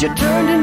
You turned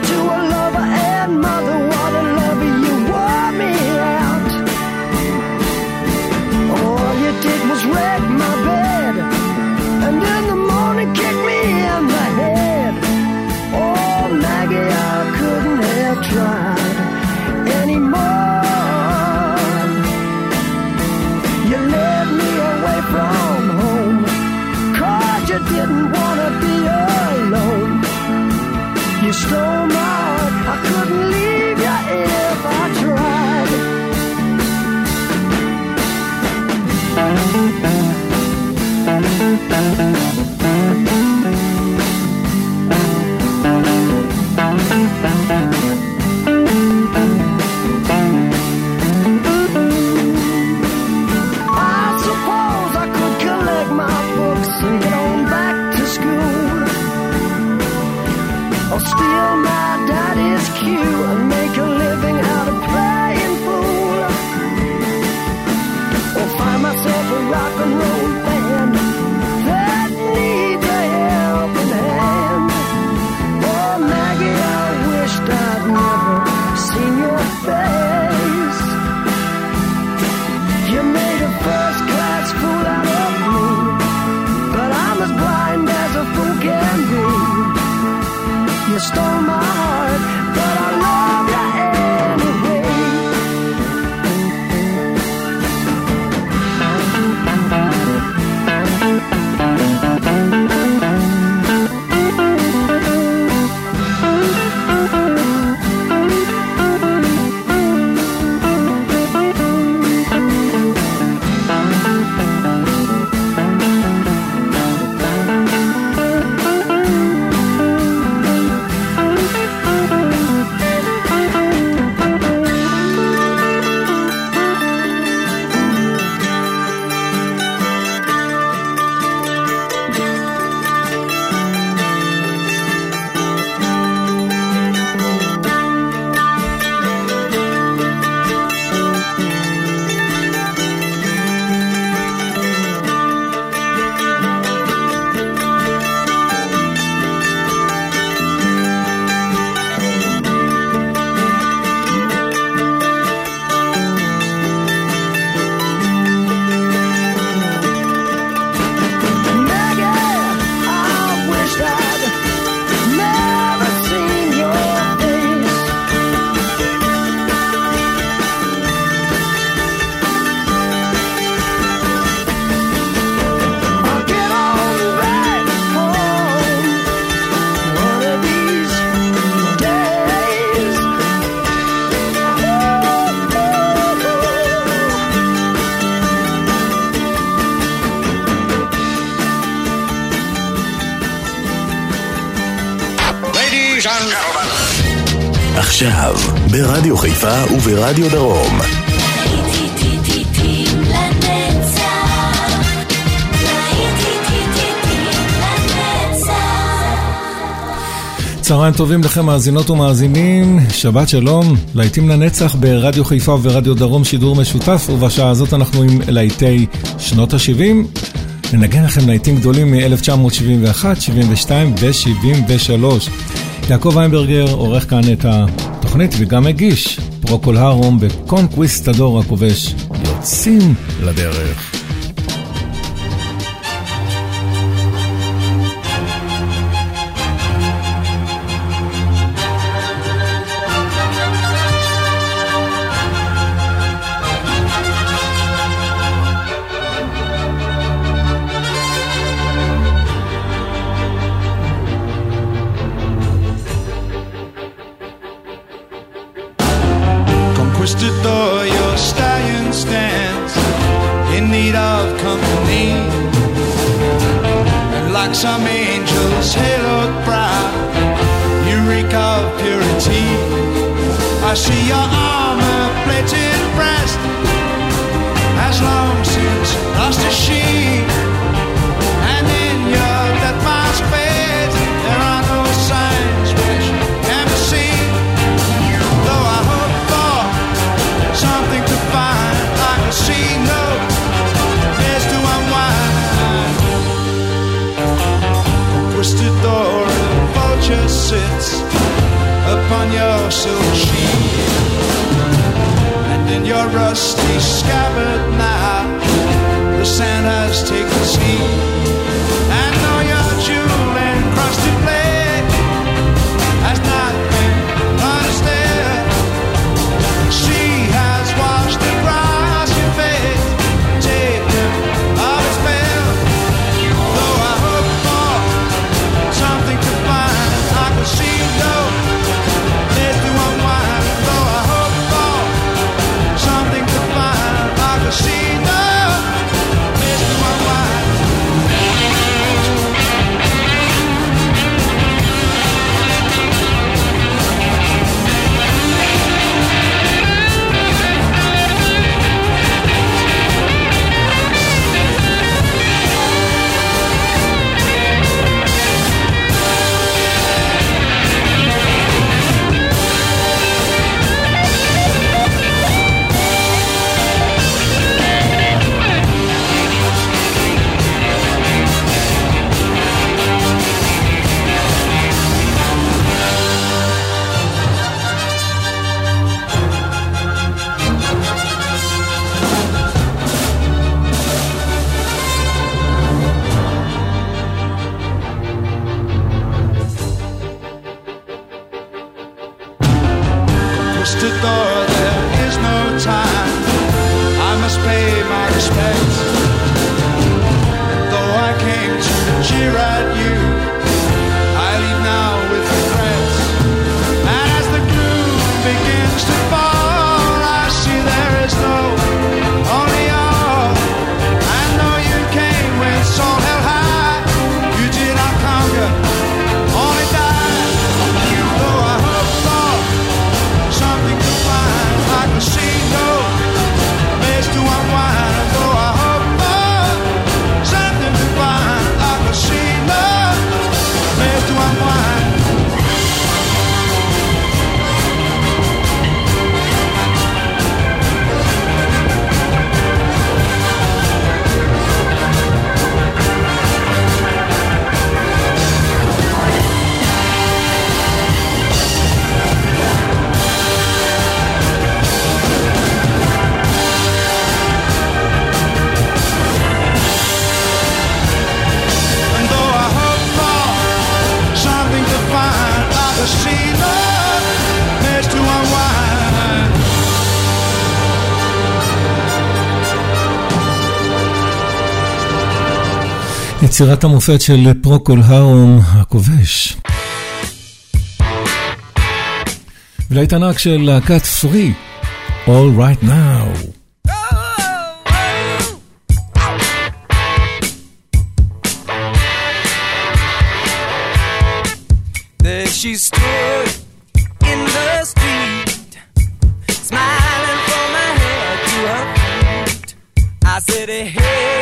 ברדיו חיפה וברדיו דרום. צהריים טובים לכם מאזינות ומאזינים, שבת שלום, להיטים לנצח ברדיו חיפה וברדיו דרום שידור משותף ובשעה הזאת אנחנו עם להיטי שנות ה-70 ננגן לכם להיטים גדולים מ-1971, 72 ו-73. יעקב איינברגר עורך כאן את התוכנית וגם מגיש פרוקול הרום בקונקוויסטדור הכובש. יוצאים לדרך. rustle tree, and in your rusty scabbard. respect. Though I came to cheer at you, I leave now with regrets. And as the gloom begins to fall. יצירת המופת של פרוקול הרום הכובש. ולהיט ענק של להקת פרי, All Right Now. she stood in the street, smiling from her head to her feet. I said, hey,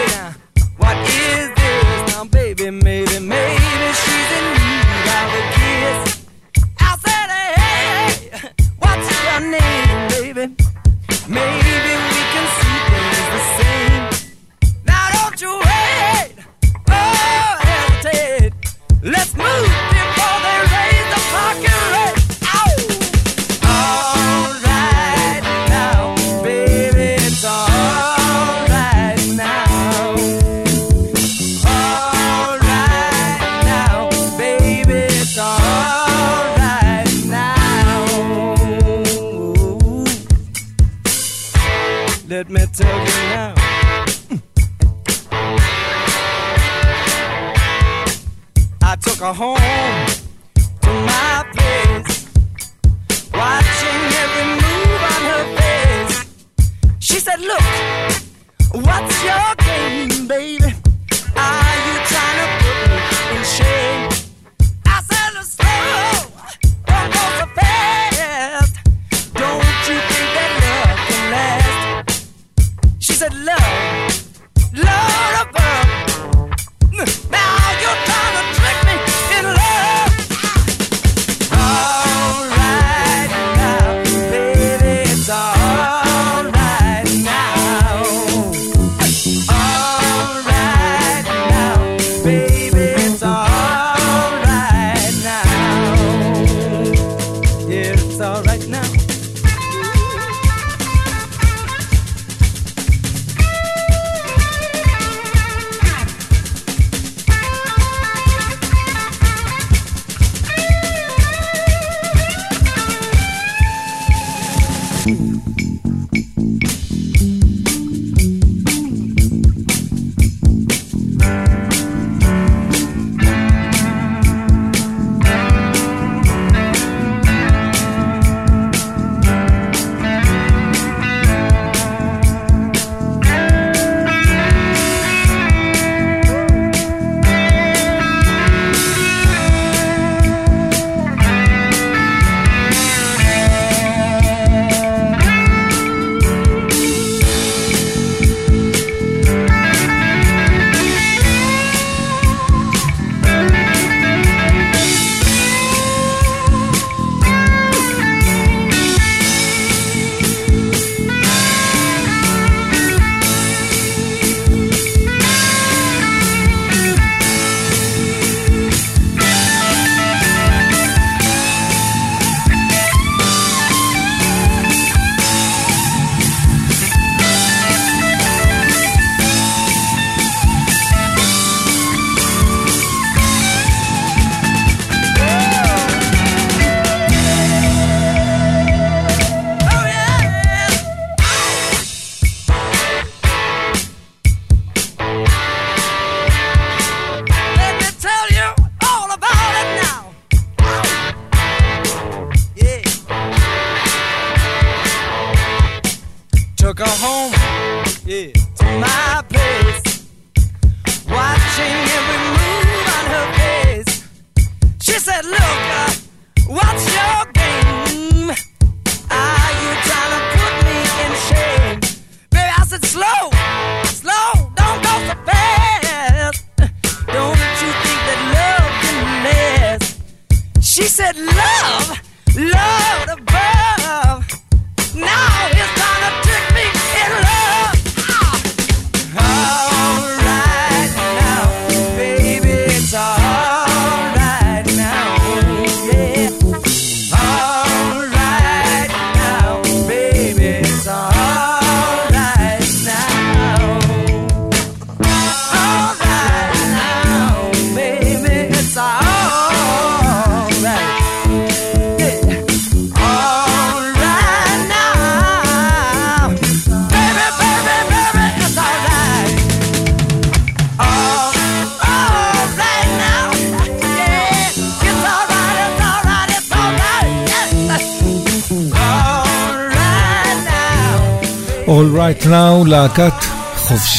right now.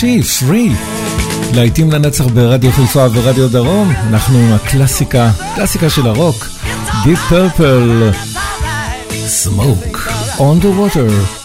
חופשי, פרי. להיטים לנצח ברדיו חיפה ורדיו דרום, אנחנו עם הקלאסיקה, קלאסיקה של הרוק, Deep Purple, Smoke, On the Water.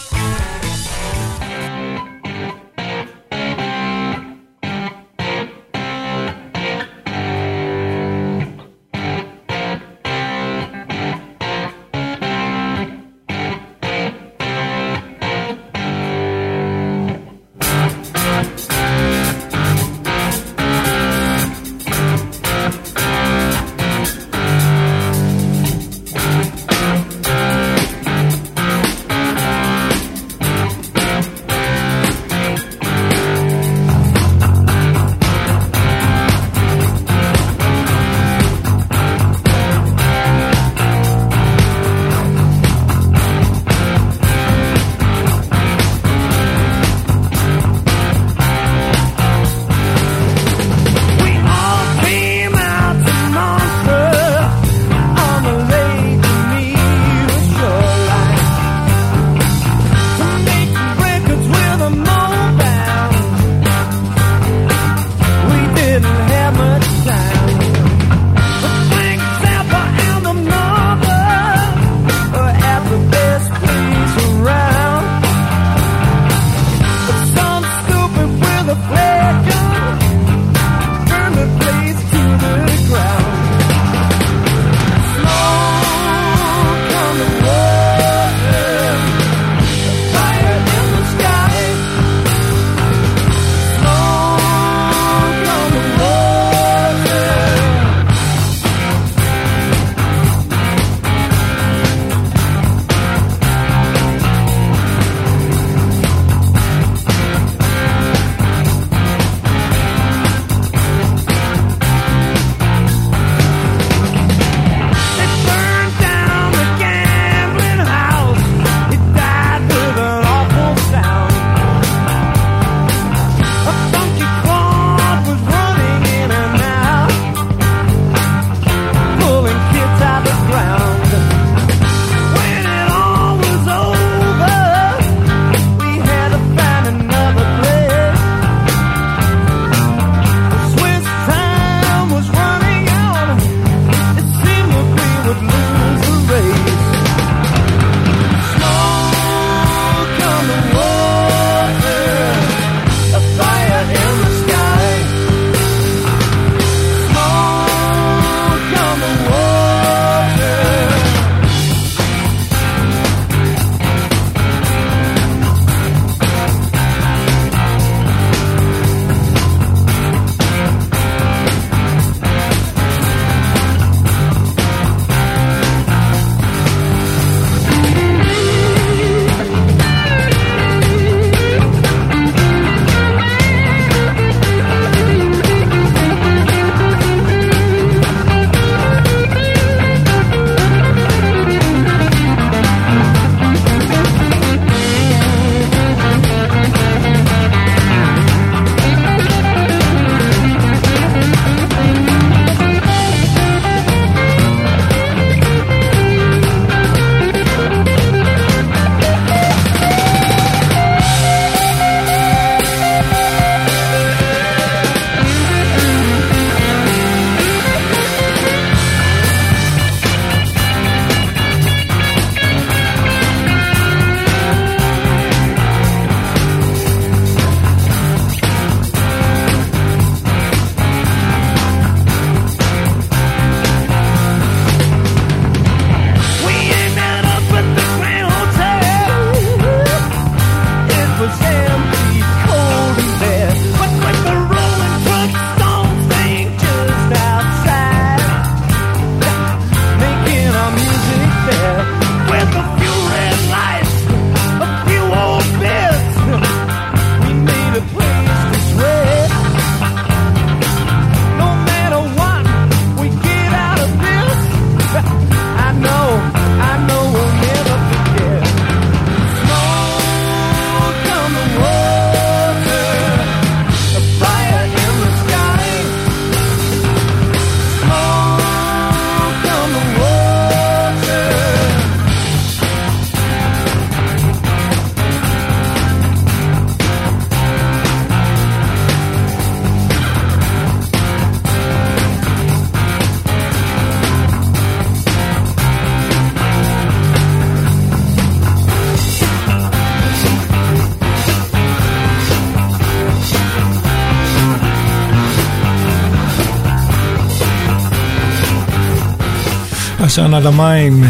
עשן על המים,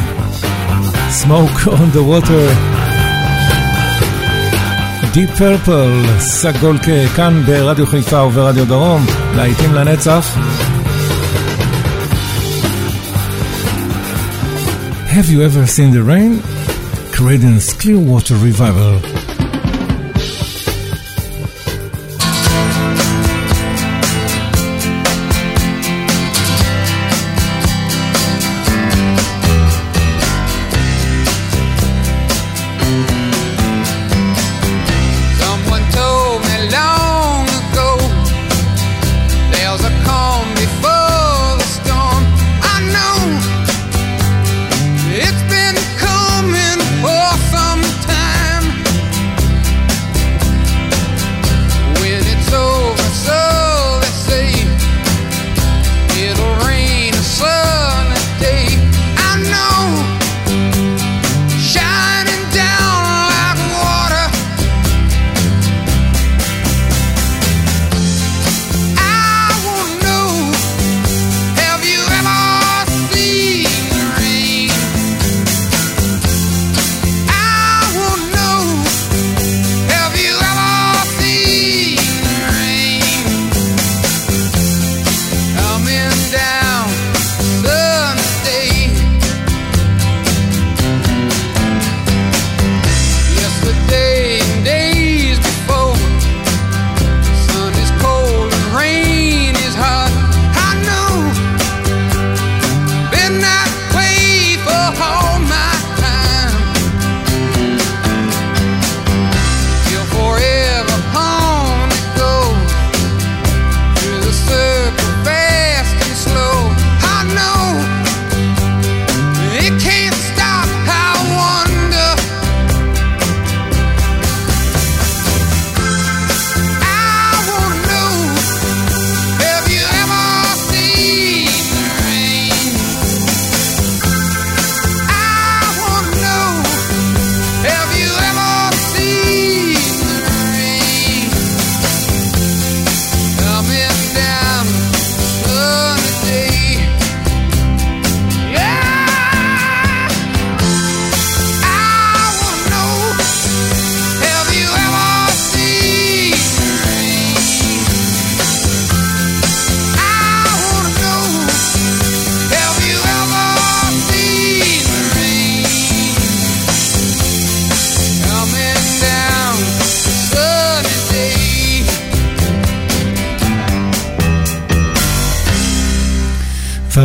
Smoke on the water. Deep Purple, סגולקה, כאן ברדיו חיפה וברדיו דרום, להיטים לנצח. Have you ever seen the rain? Credence Clearwater Revival.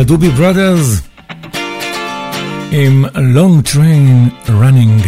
והדובי בראדרס עם Long Train Running.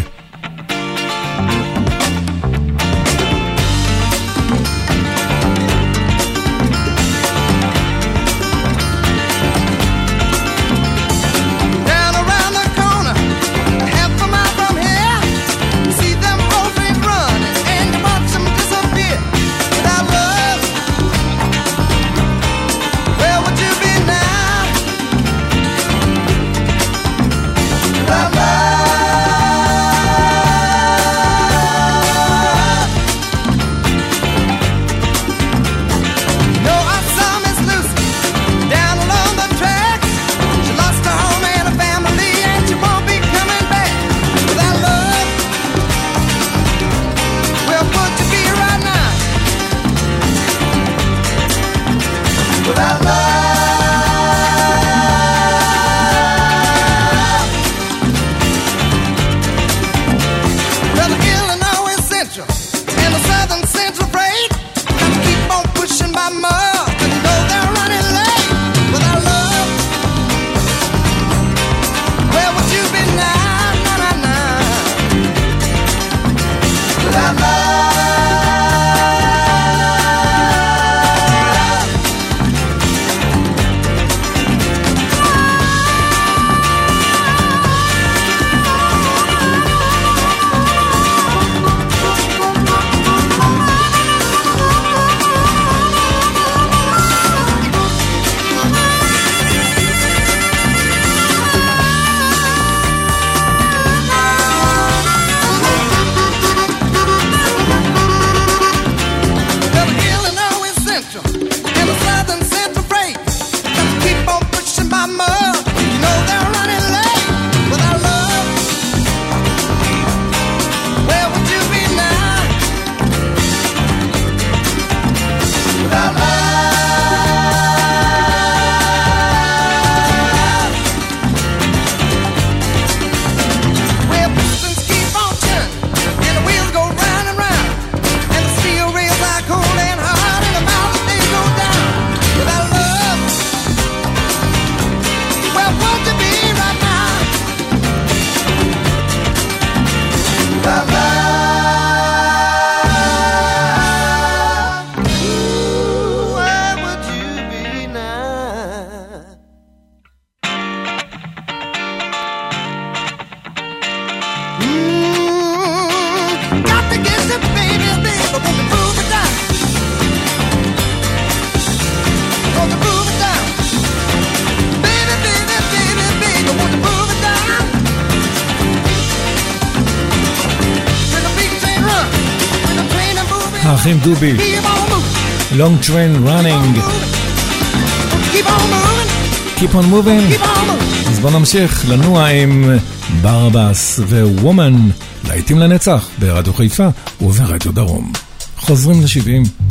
דובי. Long Train Running. Keep on moving. אז בואו נמשיך לנוע עם ברבס ווומן, להיטים לנצח, ברדיו חיפה וברדיו דרום. חוזרים ל-70.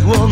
Woman,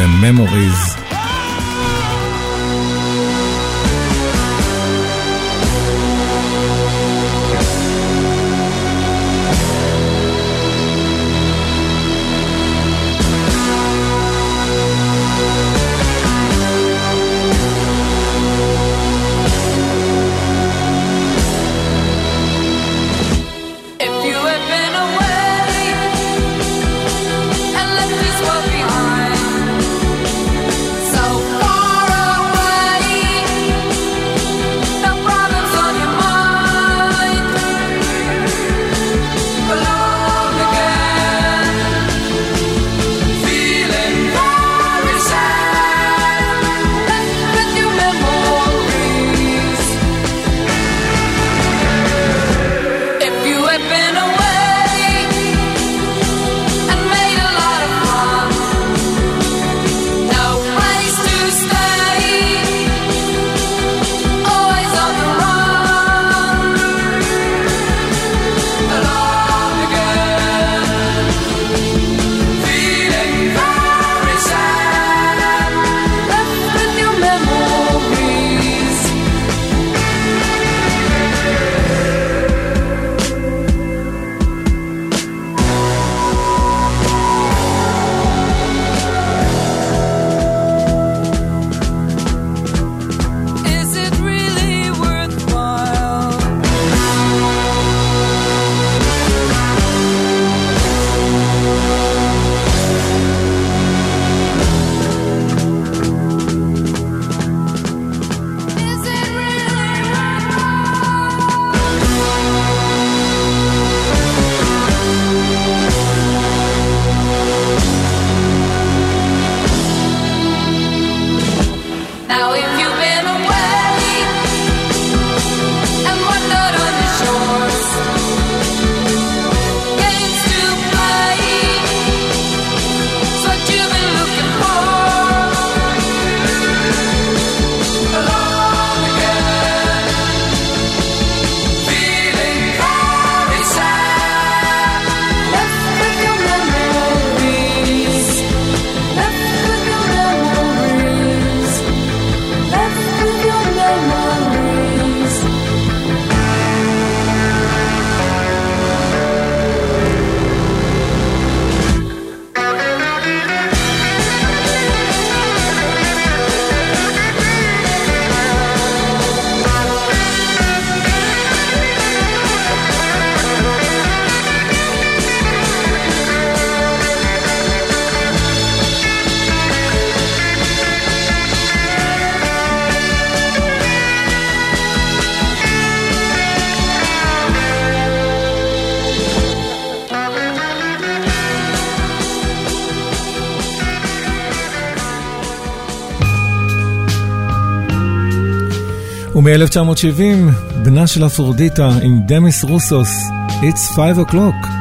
away ומ-1970, בנה של אפרודיטה עם דמיס רוסוס, It's 5 o'clock.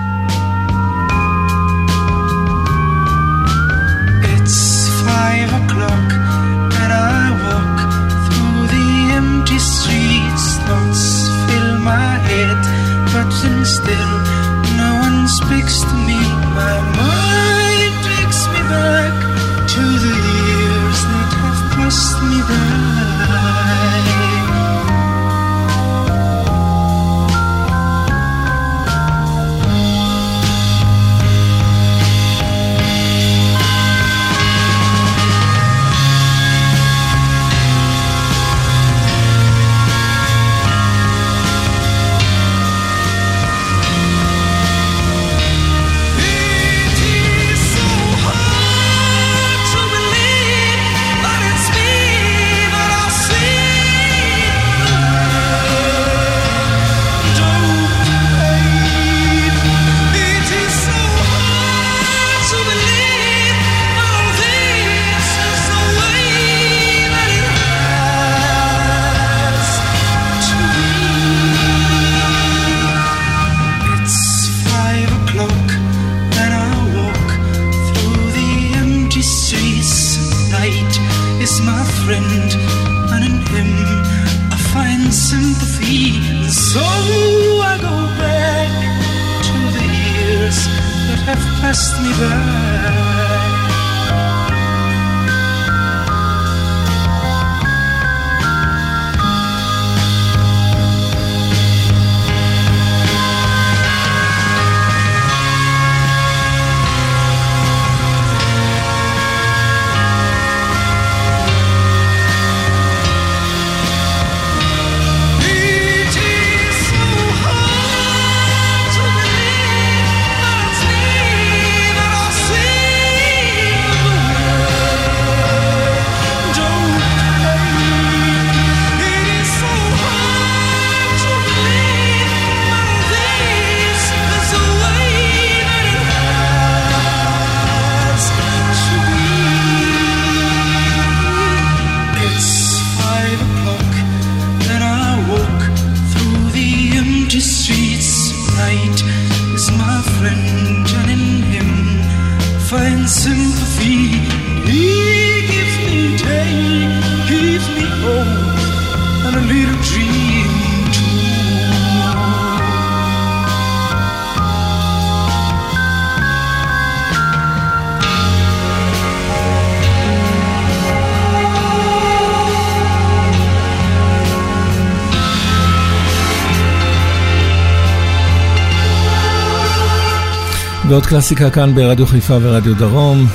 ועוד קלאסיקה כאן ברדיו חיפה ורדיו דרום.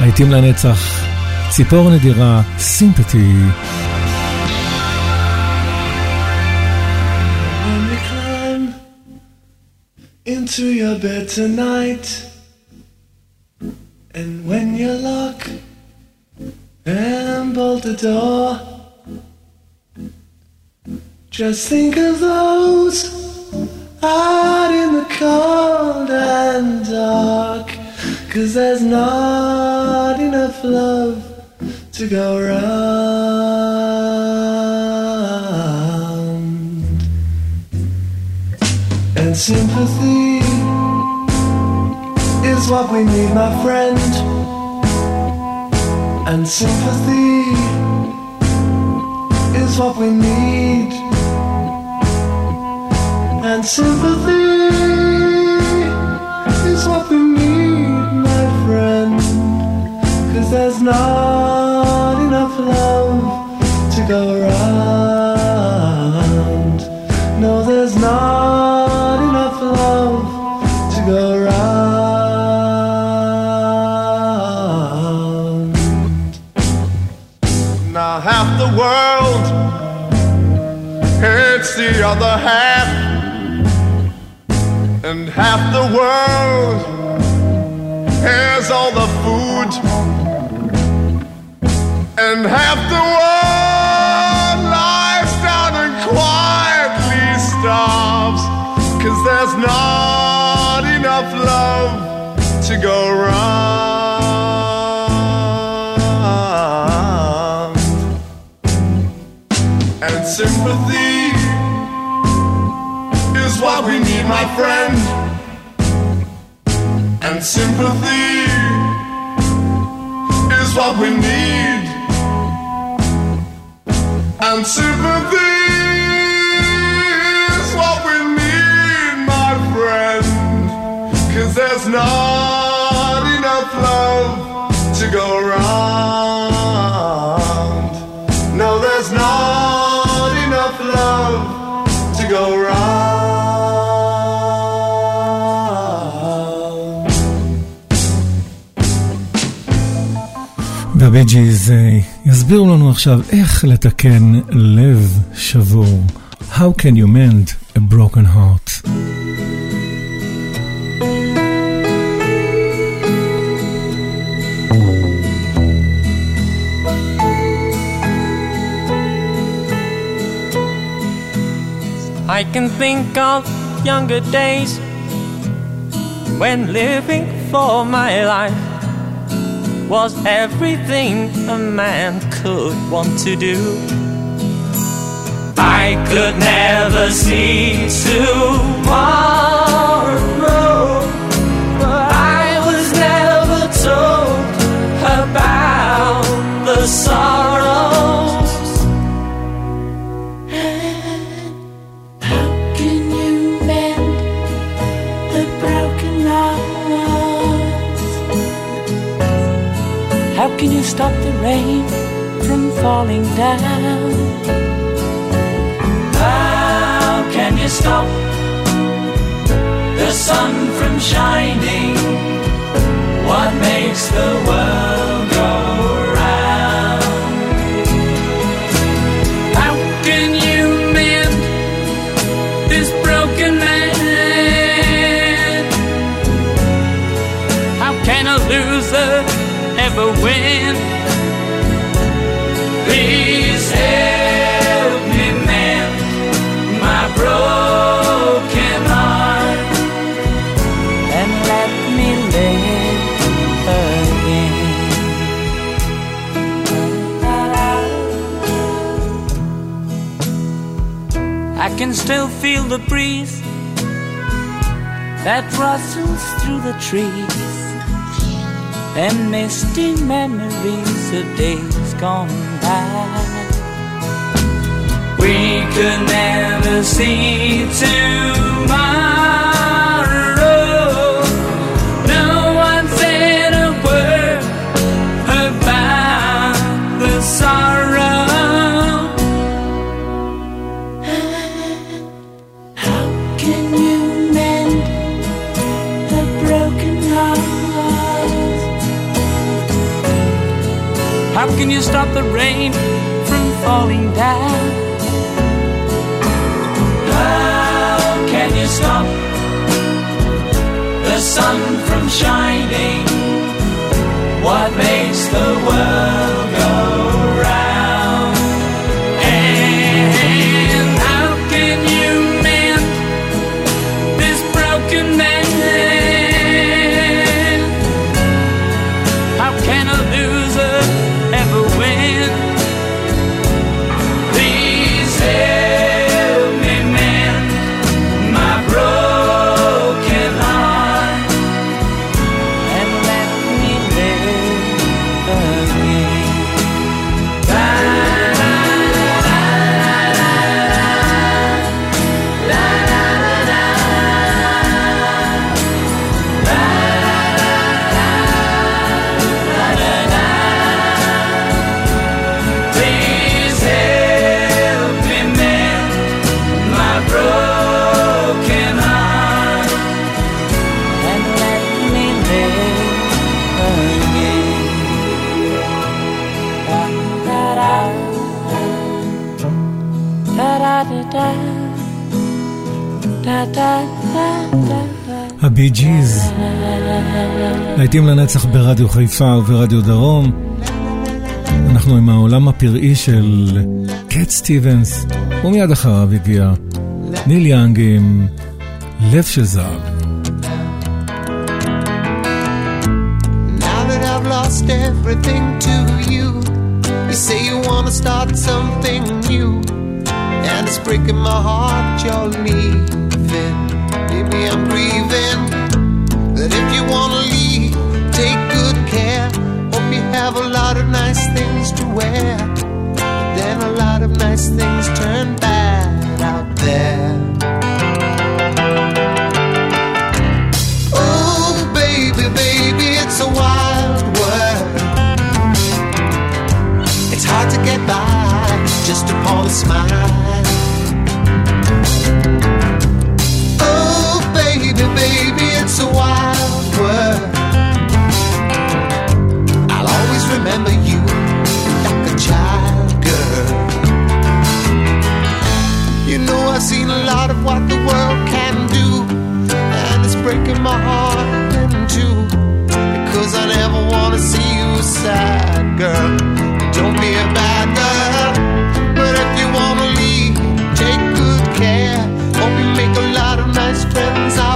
להיטים לנצח, ציפור נדירה, סימפטי. into your bed tonight And when you lock and bolt the door Just think of those out in the cold and dark. Cause there's not enough love to go round. And sympathy is what we need, my friend. And sympathy is what we need and sympathy is what we need, my friend. Cause there's not enough love to go around. No, there's not enough love to go around. Now, half the world hates the other half and half the world has all the food, and half the world lies down and quietly starves, cause there's not enough love to go round. And sympathy is what we need, my friend. And sympathy is what we need. And sympathy is what we need, my friend. Cause there's not והבי ג'יז יסבירו לנו עכשיו איך לתקן לב שבור. How can you mend a broken heart? I can think of younger days when living for my life was everything a man could want to do. I could never see tomorrow, falling down? How can you stop the sun from shining? What makes the world go round? How can you mend this broken man? How can a loser ever win? Can still feel the breeze that rustles through the trees and misty memories of days gone by. We could never see tomorrow. Can you mend the broken heart? How can you stop the rain from falling down? How can you stop the sun from shining? What makes the world go בי ג'יז. להיטים לנצח ברדיו חיפה וברדיו דרום. אנחנו עם העולם הפראי של קט סטיבנס, ומיד אחריו הגיע ניל יאנג עם לב של זהב. and it's breaking my heart you're leaving. baby, I'm grieving. That if you wanna leave, take good care. Hope you have a lot of nice things to wear. But then a lot of nice things turn bad out there. it's a wild world. It's hard to get by just upon a smile. remember you like a child girl. You know I've seen a lot of what the world can do, and it's breaking my heart in two. Because I never wanna see you sad, girl. Don't be a bad girl, but if you wanna leave, take good care. Hope you make a lot of nice friends.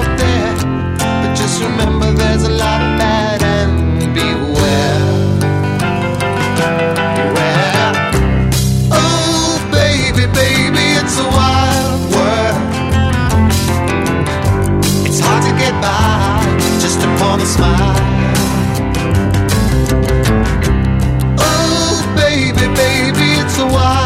a while.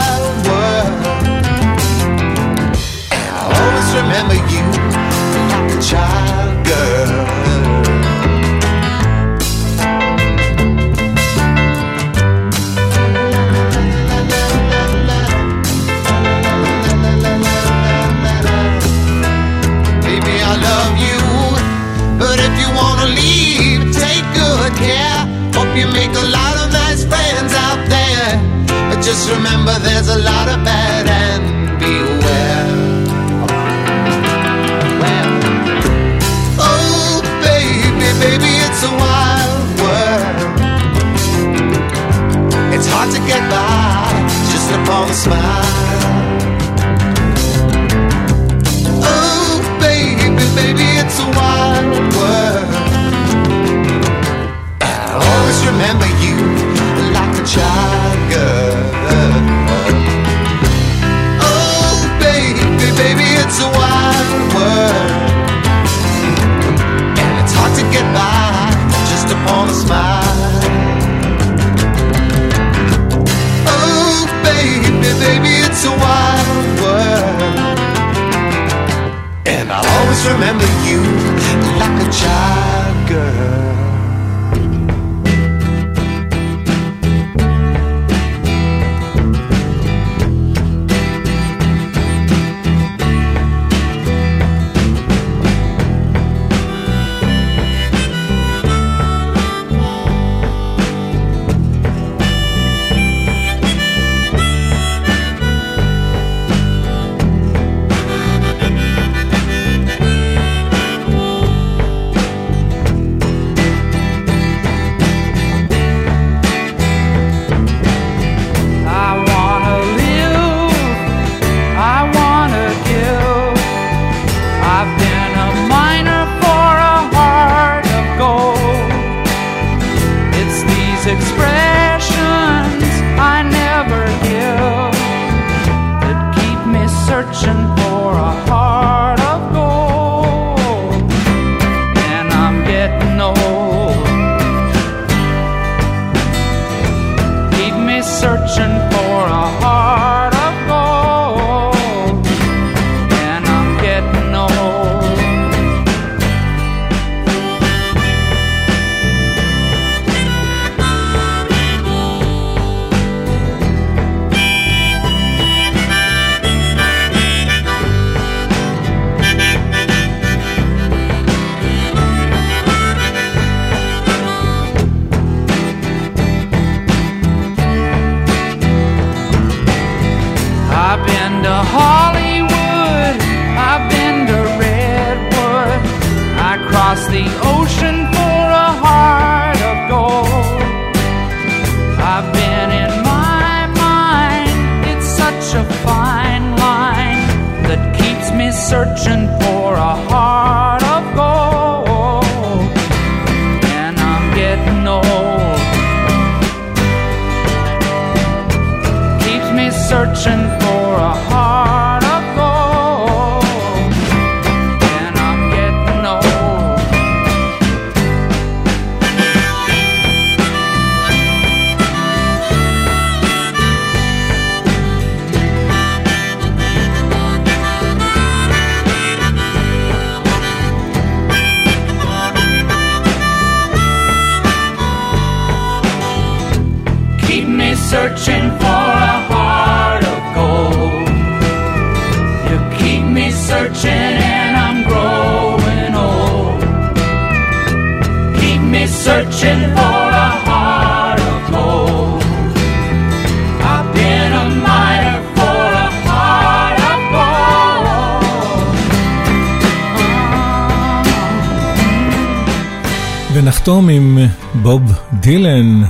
ונחתום עם בוב דילן,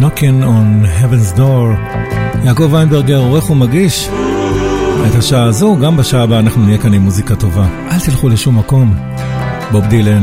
Knocking on Heaven's Door. יעקב ויינברגר עורך ומגיש את השעה הזו, גם בשעה הבאה אנחנו נהיה כאן עם מוזיקה טובה. אל תלכו לשום מקום. בוב דילן.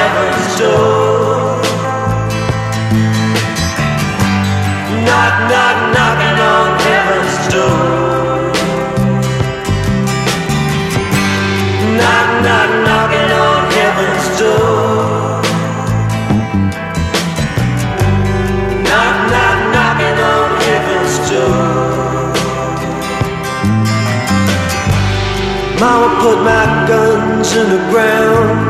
heaven's door. Knock, knock, knocking on heaven's door. Knock, knock, knocking on heaven's door. Knock, knock, knocking on heaven's door. Mama put my guns in the ground.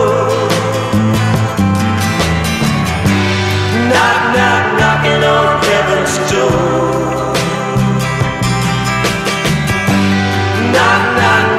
na na